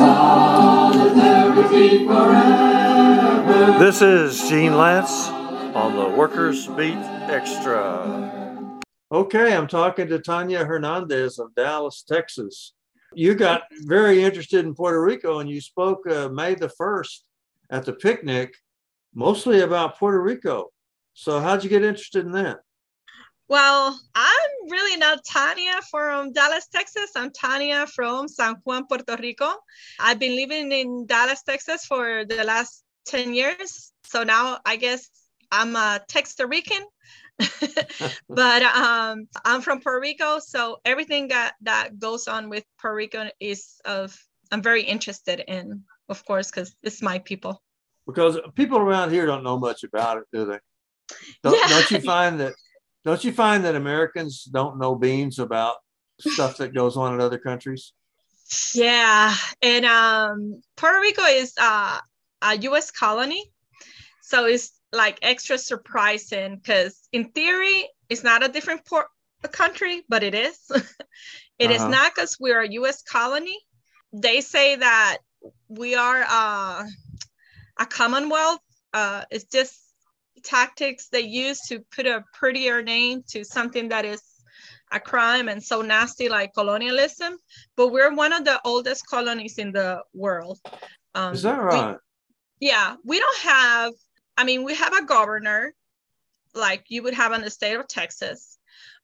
solidarity forever. This is Gene Lantz on the Workers Beat Extra. Okay, I'm talking to Tanya Hernandez of Dallas, Texas. You got very interested in Puerto Rico and you spoke uh, May the 1st at the picnic, mostly about Puerto Rico. So, how'd you get interested in that? Well, I'm really not Tanya from Dallas, Texas. I'm Tanya from San Juan, Puerto Rico. I've been living in Dallas, Texas for the last 10 years. So now I guess I'm a Texas Rican. but um, I'm from Puerto Rico, so everything that that goes on with Puerto Rico is of I'm very interested in, of course, because it's my people. Because people around here don't know much about it, do they? Don't, Yeah. don't you find that? Don't you find that Americans don't know beans about stuff that goes on in other countries? Yeah, and um, Puerto Rico is uh, a U.S. colony, so it's like extra surprising because in theory it's not a different por- country, but it is. It is Uh-huh. not because we're a U.S. colony. They say that we are uh, a Commonwealth. Uh, it's just tactics they use to put a prettier name to something that is a crime and so nasty like colonialism but we're one of the oldest colonies in the world um, Is that we- right? yeah we don't have i mean we have a governor like you would have in the state of texas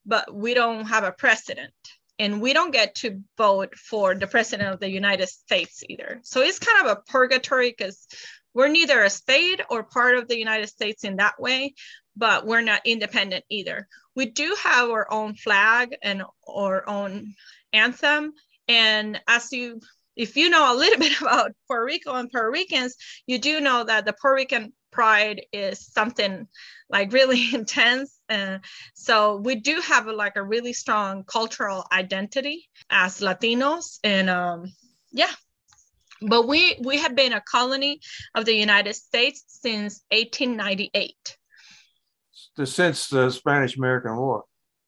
but we don't have a president and we don't get to vote for the president of the united states either so it's kind of a purgatory because we're neither a state or part of the united states in that way but we're not independent either we do have our own flag and our own anthem and as you if you know a little bit about Puerto Rico and Puerto Ricans, you do know that the Puerto Rican pride is something like really intense. Uh, so we do have a, like a really strong cultural identity as Latinos, and um, yeah. But we we have been a colony of the United States since 1898. Since the Spanish American War.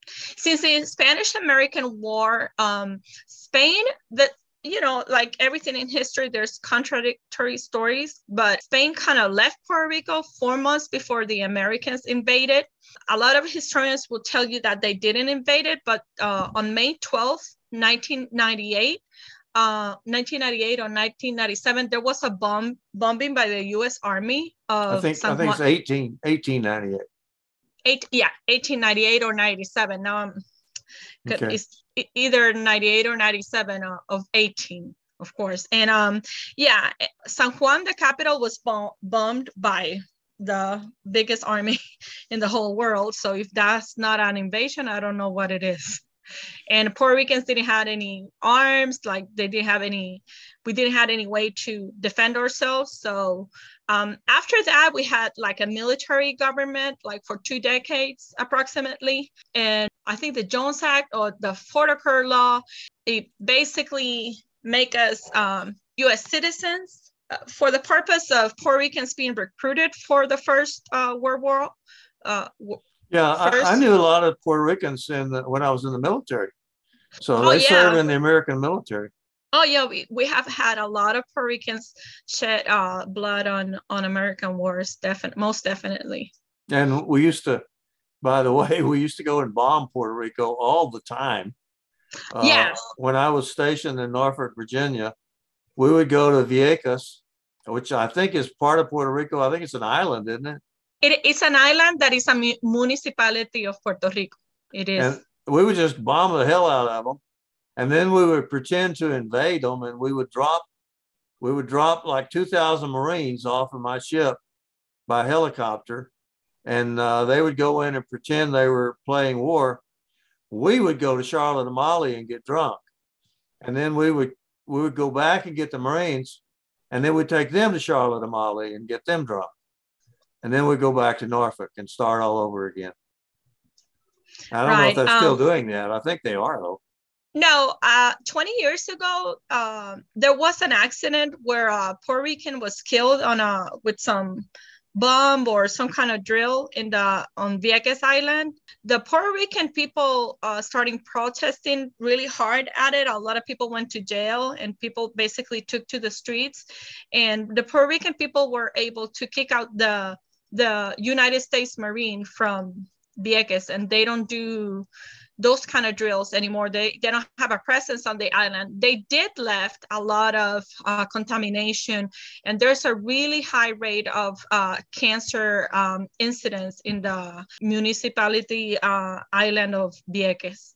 since the Spanish American War, um, Spain, that you know, like everything in history, there's contradictory stories, but Spain kind of left Puerto Rico four months before the Americans invaded. A lot of historians will tell you that they didn't invade it, but uh, on May 12th, 1998, uh, 1998 or 1997, there was a bomb bombing by the U.S. Army of I think I think it's Juan- 18, 1898. eight yeah 1898 or 97 now i'm Okay. it's either 98 or 97 of, of 18 of course and um yeah eh, san juan the capital was bom- bombed by the biggest army in the whole world so if that's not an invasion i don't know what it is and puerto ricans didn't have any arms like they didn't have any we didn't have any way to defend ourselves so um, after that, we had like a military government, like for two decades approximately. And I think the Jones Act or the Foraker Law, it basically make us um, U.S. citizens uh, for the purpose of Puerto Ricans being recruited for the first uh, World War. Uh, Yeah, I, I knew a lot of Puerto Ricans in the, when I was in the military. So Oh, they yeah. served in the American military. oh yeah, we, we have had a lot of Puerto Ricans shed uh, blood on on American wars, definitely, most definitely. And we used to, by the way, we used to go and bomb Puerto Rico all the time. Uh, Yes. When I was stationed in Norfolk, Virginia, we would go to Vieques, which I think is part of Puerto Rico. I think it's an island, isn't it? It, it's an island that is a mu- municipality of Puerto Rico. It is. And we would just bomb the hell out of them. And then we would pretend to invade them and we would drop, we would drop like 2,000 Marines off of my ship by helicopter. And uh, they would go in and pretend they were playing war. We would go to Charlotte, Amalie and get drunk. And then we would, we would go back and get the Marines. And then we'd take them to Charlotte, Amalie and get them drunk. And then we'd go back to Norfolk and start all over again. I don't know if they're still um, doing that. I think they are though. No, uh, 20 years ago, um, there was an accident where a Puerto Rican was killed on a with some bomb or some kind of drill in the on Vieques Island. The Puerto Rican people uh, starting protesting really hard at it. A lot of people went to jail, and people basically took to the streets. And the Puerto Rican people were able to kick out the the United States Marine from Vieques, and they don't do those kind of drills anymore. They, they don't have a presence on the island. They did left a lot of uh, contamination, and there's a really high rate of uh, cancer um, incidents in the municipality uh, island of Vieques.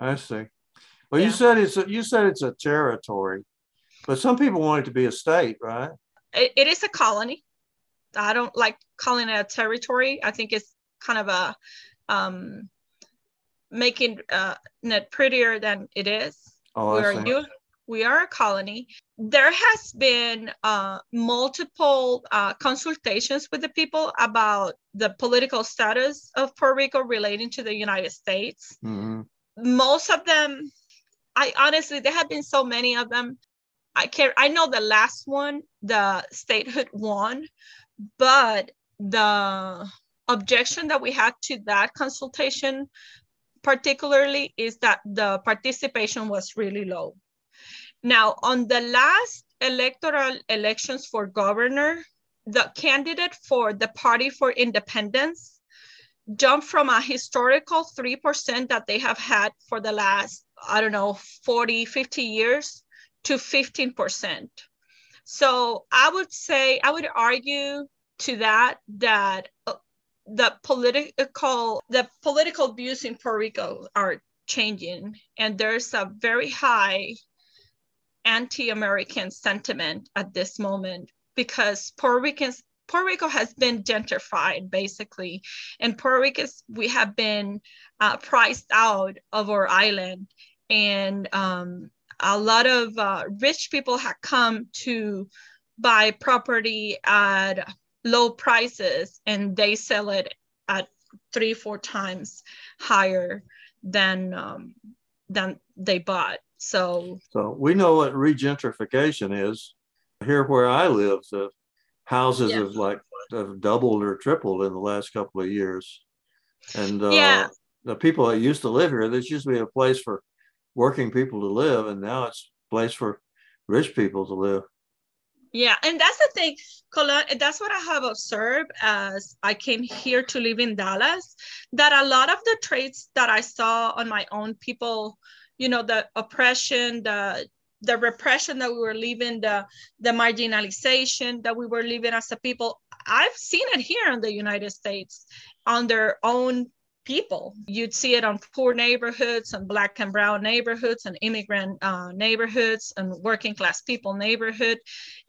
I see. Well, Yeah. you said it's a, you said it's a territory, but some people want it to be a state, right? It, it is a colony. I don't like calling it a territory. I think it's kind of a um, making uh, it prettier than it is. Oh, we are you we are a colony there has been uh, multiple uh, consultations with the people about the political status of puerto rico relating to the united states Mhm. most of them i honestly there have been so many of them i can't i know the last one the statehood won but the objection that we had to that consultation particularly is that the participation was really low. Now on the last electoral elections for governor the candidate for the party for independence jumped from a historical 3% that they have had for the last i don't know 40 50 years to 15% so i would say i would argue to that that uh, the political the political views in puerto rico are changing and there's a very high anti-american sentiment at this moment because puerto ricans puerto rico has been gentrified basically. And puerto ricans we have been uh, priced out of our island. And um, a lot of uh, rich people have come to buy property at low prices and they sell it at three four times higher than um, than they bought so So we know what regentrification is. Here where I live, the houses Yeah. have like have doubled or tripled in the last couple of years. And uh, Yeah. the people that used to live here, this used to be a place for working people to live, and now it's a place for rich people to live. Yeah, and that's the thing, Colon. That's what I have observed as I came here to live in Dallas. That a lot of the traits that I saw on my own people, you know, the oppression, the the repression that we were living, the the marginalization that we were living as a people. I've seen it here in the United States on their own people. You'd see it on poor neighborhoods and black and brown neighborhoods and immigrant uh, neighborhoods and working class people neighborhood.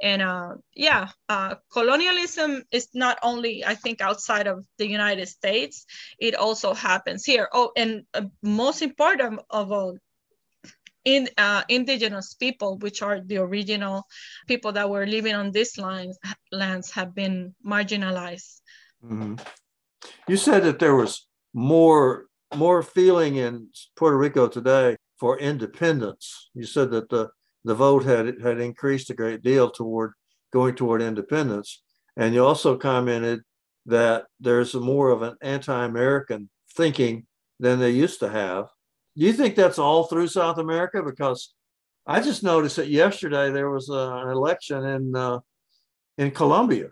And uh, yeah, uh, colonialism is not only, I think, outside of the United States, it also happens here. Oh, and uh, most important of all, in uh, indigenous people, which are the original people that were living on these lands, lands have been marginalized. Mhm. You said that there was more more feeling in Puerto Rico today for independence. You said that the the vote had had increased a great deal toward going toward independence, and you also commented that there's more of an anti-American thinking than they used to have. Do you think that's all through South America? Because I just noticed that yesterday there was uh, an election in uh, in Colombia,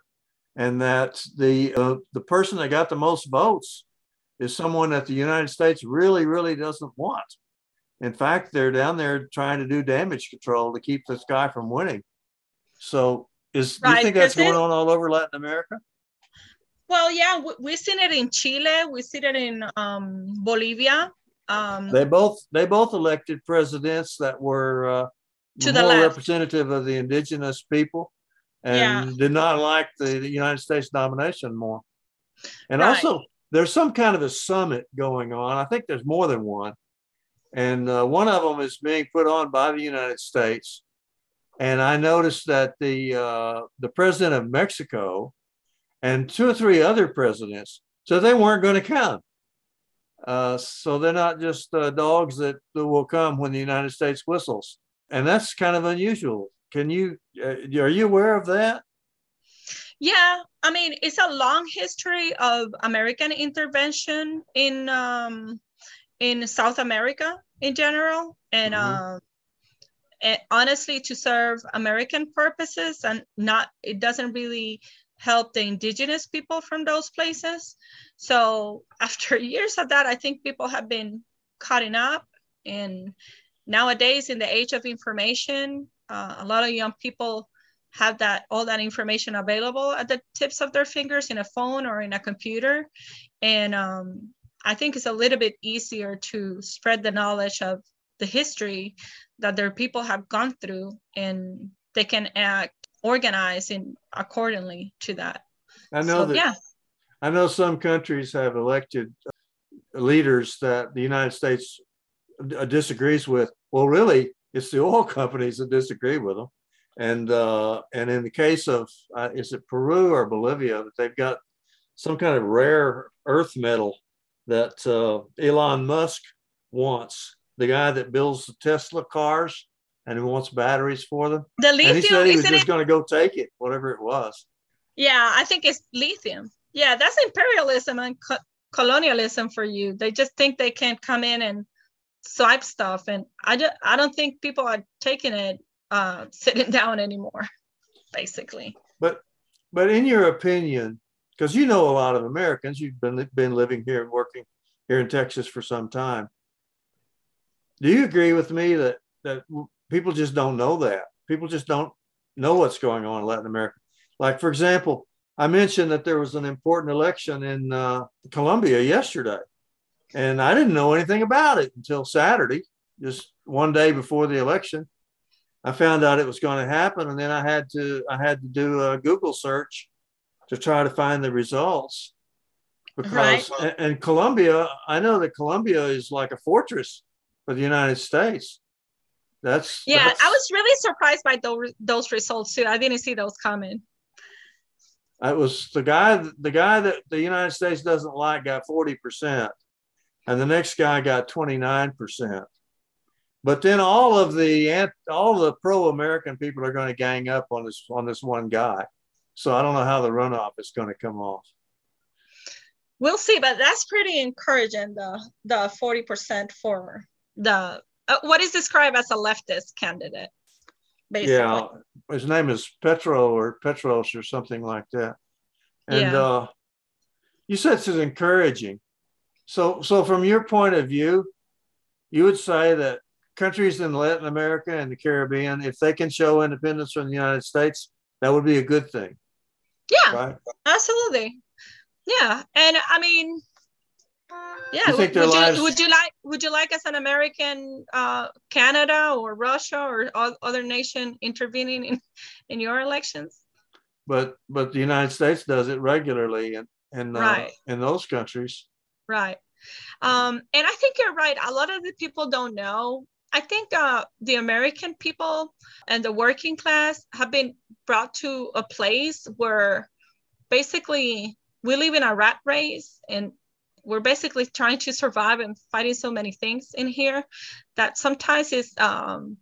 and that the uh, the person that got the most votes is someone that the United States really, really doesn't want. In fact, they're down there trying to do damage control to keep this guy from winning. So, is do you think that's going on all over Latin America? Well, yeah, we, we've seen it in Chile, we've seen it in um, Bolivia. Um, They both they both elected presidents that were uh, To more representative of the indigenous people, and Yeah. did not like the, the United States nomination more. And Right. also, there's some kind of a summit going on. I think there's more than one, and uh, one of them is being put on by the United States. And I noticed that the uh, the president of Mexico and two or three other presidents said they weren't going to come. Uh, so they're not just uh, dogs that, that will come when the United States whistles, and that's kind of unusual. Can you uh, are you aware of that? Yeah, I mean, it's a long history of American intervention in um, in South America in general, and Mhm. uh, and honestly, to serve American purposes, and not it doesn't really help the indigenous people from those places. So after years of that, I think people have been cutting up, and nowadays, in the age of information, uh, a lot of young people have that all that information available at the tips of their fingers in a phone or in a computer and um, i think it's a little bit easier to spread the knowledge of the history that their people have gone through and they can act organize in accordingly to that I know so, that yeah I know some countries have elected leaders that the United States disagrees with. Well, really, it's the oil companies that disagree with them. And uh, and in the case of uh, is it Peru or Bolivia that they've got some kind of rare earth metal that uh, Elon Musk wants. The guy that builds the Tesla cars and who wants batteries for them. the And he said he was just going to go take it, whatever it was. yeah i think it's lithium yeah that's imperialism and co- colonialism for you they just think they can come in and swipe stuff and i just i don't think people are taking it uh sitting down anymore basically But but in your opinion, because you know a lot of Americans, you've been been living here and working here in Texas for some time. Do you agree with me that that people just don't know that? People just don't know what's going on in Latin America. Like for example, I mentioned that there was an important election in uh, Colombia yesterday, and I didn't know anything about it until Saturday, just one day before the election. I found out it was going to happen, and then I had to I had to do a Google search to try to find the results. Because Right. and, Colombia, I know that Colombia is like a fortress for the United States. That's yeah that's- i was really surprised by those those results too i didn't see those coming It was the guy the guy that the United States doesn't like got 40%, and the next guy got 29%. But then all of the all the pro-American people are going to gang up on this on this one guy. So I don't know how the runoff is going to come off. we'll see but that's pretty encouraging the the 40% for the uh, what is described as a leftist candidate basically Yeah, his name is Petro or Petros or something like that. And Yeah. uh, you said it's encouraging. So, so from your point of view, you would say that countries in Latin America and the Caribbean, if they can show independence from the United States, that would be a good thing, yeah right? absolutely. Yeah and i mean yeah You think would, would lives- you, would you like would you like as an american uh canada or russia or other nation intervening in in your elections? But but the United States does it regularly, and and uh, Right. in those countries, right. Um and i think you're right. A lot of the people don't know i think uh the american people and the working class have been brought to a place where basically we live in a rat race and we're basically trying to survive and fighting so many things in here that sometimes it's um,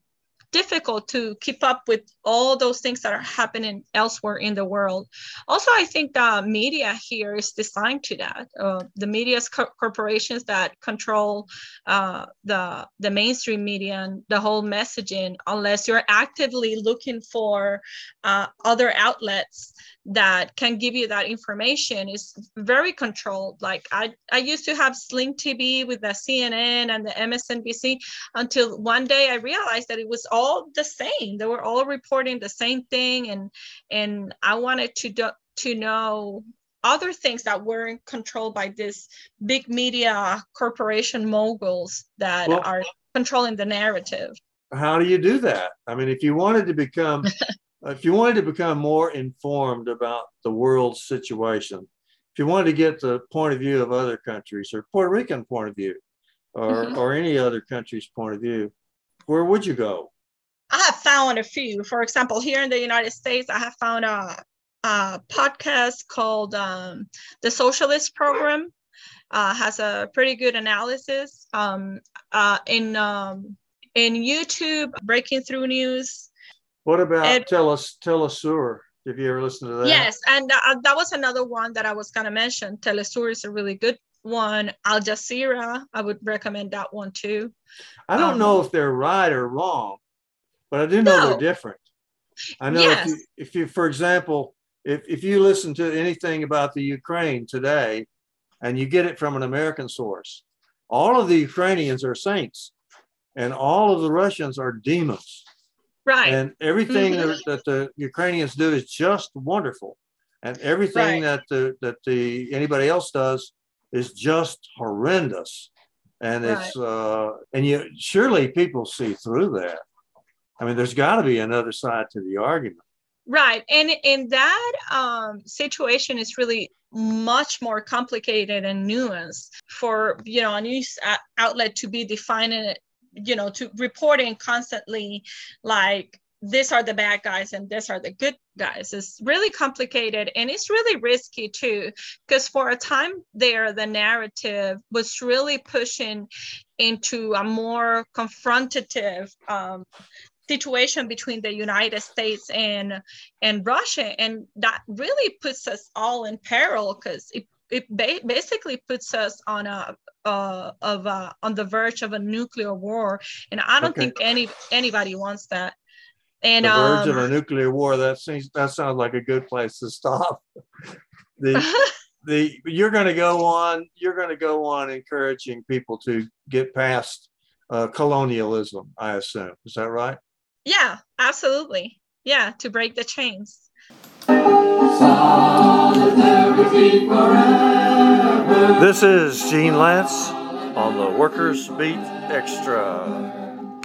difficult to keep up with all those things that are happening elsewhere in the world. Also, I think the media here is designed to that. Uh, the media's co- corporations that control uh, the the mainstream media and the whole messaging, unless you're actively looking for uh, other outlets that can give you that information is very controlled. Like I, I used to have Sling TV with the CNN and the MSNBC until one day I realized that it was all the same. They were all reporting the same thing, and and I wanted to do, to know other things that weren't controlled by this big media corporation moguls that Well- are controlling the narrative. how do you do that? I mean, if you wanted to become if you wanted to become more informed about the world situation, if you wanted to get the point of view of other countries or Puerto Rican point of view or, Mhm. or any other country's point of view, where would you go? Found a few. For example, here in the United States, I have found a, a podcast called um, the Socialist Program. Uh, has a pretty good analysis. Um, uh, in um, in YouTube, Breaking Through News. What about Ed- Teles, Telesur? Have you ever listened to that? Yes, and uh, that was another one that I was gonna mention. Telesur is a really good one. Al Jazeera, I would recommend that one too. I don't Um, know if they're right or wrong, but I do know No. they're different. I know Yes. if, you, if you, for example, if, if you listen to anything about the Ukraine today and you get it from an American source, all of the Ukrainians are saints and all of the Russians are demons. Right. And everything Mhm. that, that the Ukrainians do is just wonderful. And everything Right. that the, that the, anybody else does is just horrendous. And it's, uh, and you, surely people see through that. I mean, there's got to be another side to the argument. Right. And in that um, situation is really much more complicated and nuanced for, you know, a news outlet to be defining it, you know, to reporting constantly like these are the bad guys and these are the good guys. It's really complicated and it's really risky too, because for a time there, the narrative was really pushing into a more confrontative um, situation between the United States and and Russia, and that really puts us all in peril because it it ba- basically puts us on a uh, of a, on the verge of a nuclear war, and I don't Okay. think any anybody wants that. And the verge um, of a nuclear war. That seems that sounds like a good place to stop. the the you're going to go on. You're going to go on encouraging people to get past uh, colonialism. I assume is that right? Yeah, absolutely, yeah, to break the chains. This is Gene Lantz on the Workers Beat Extra.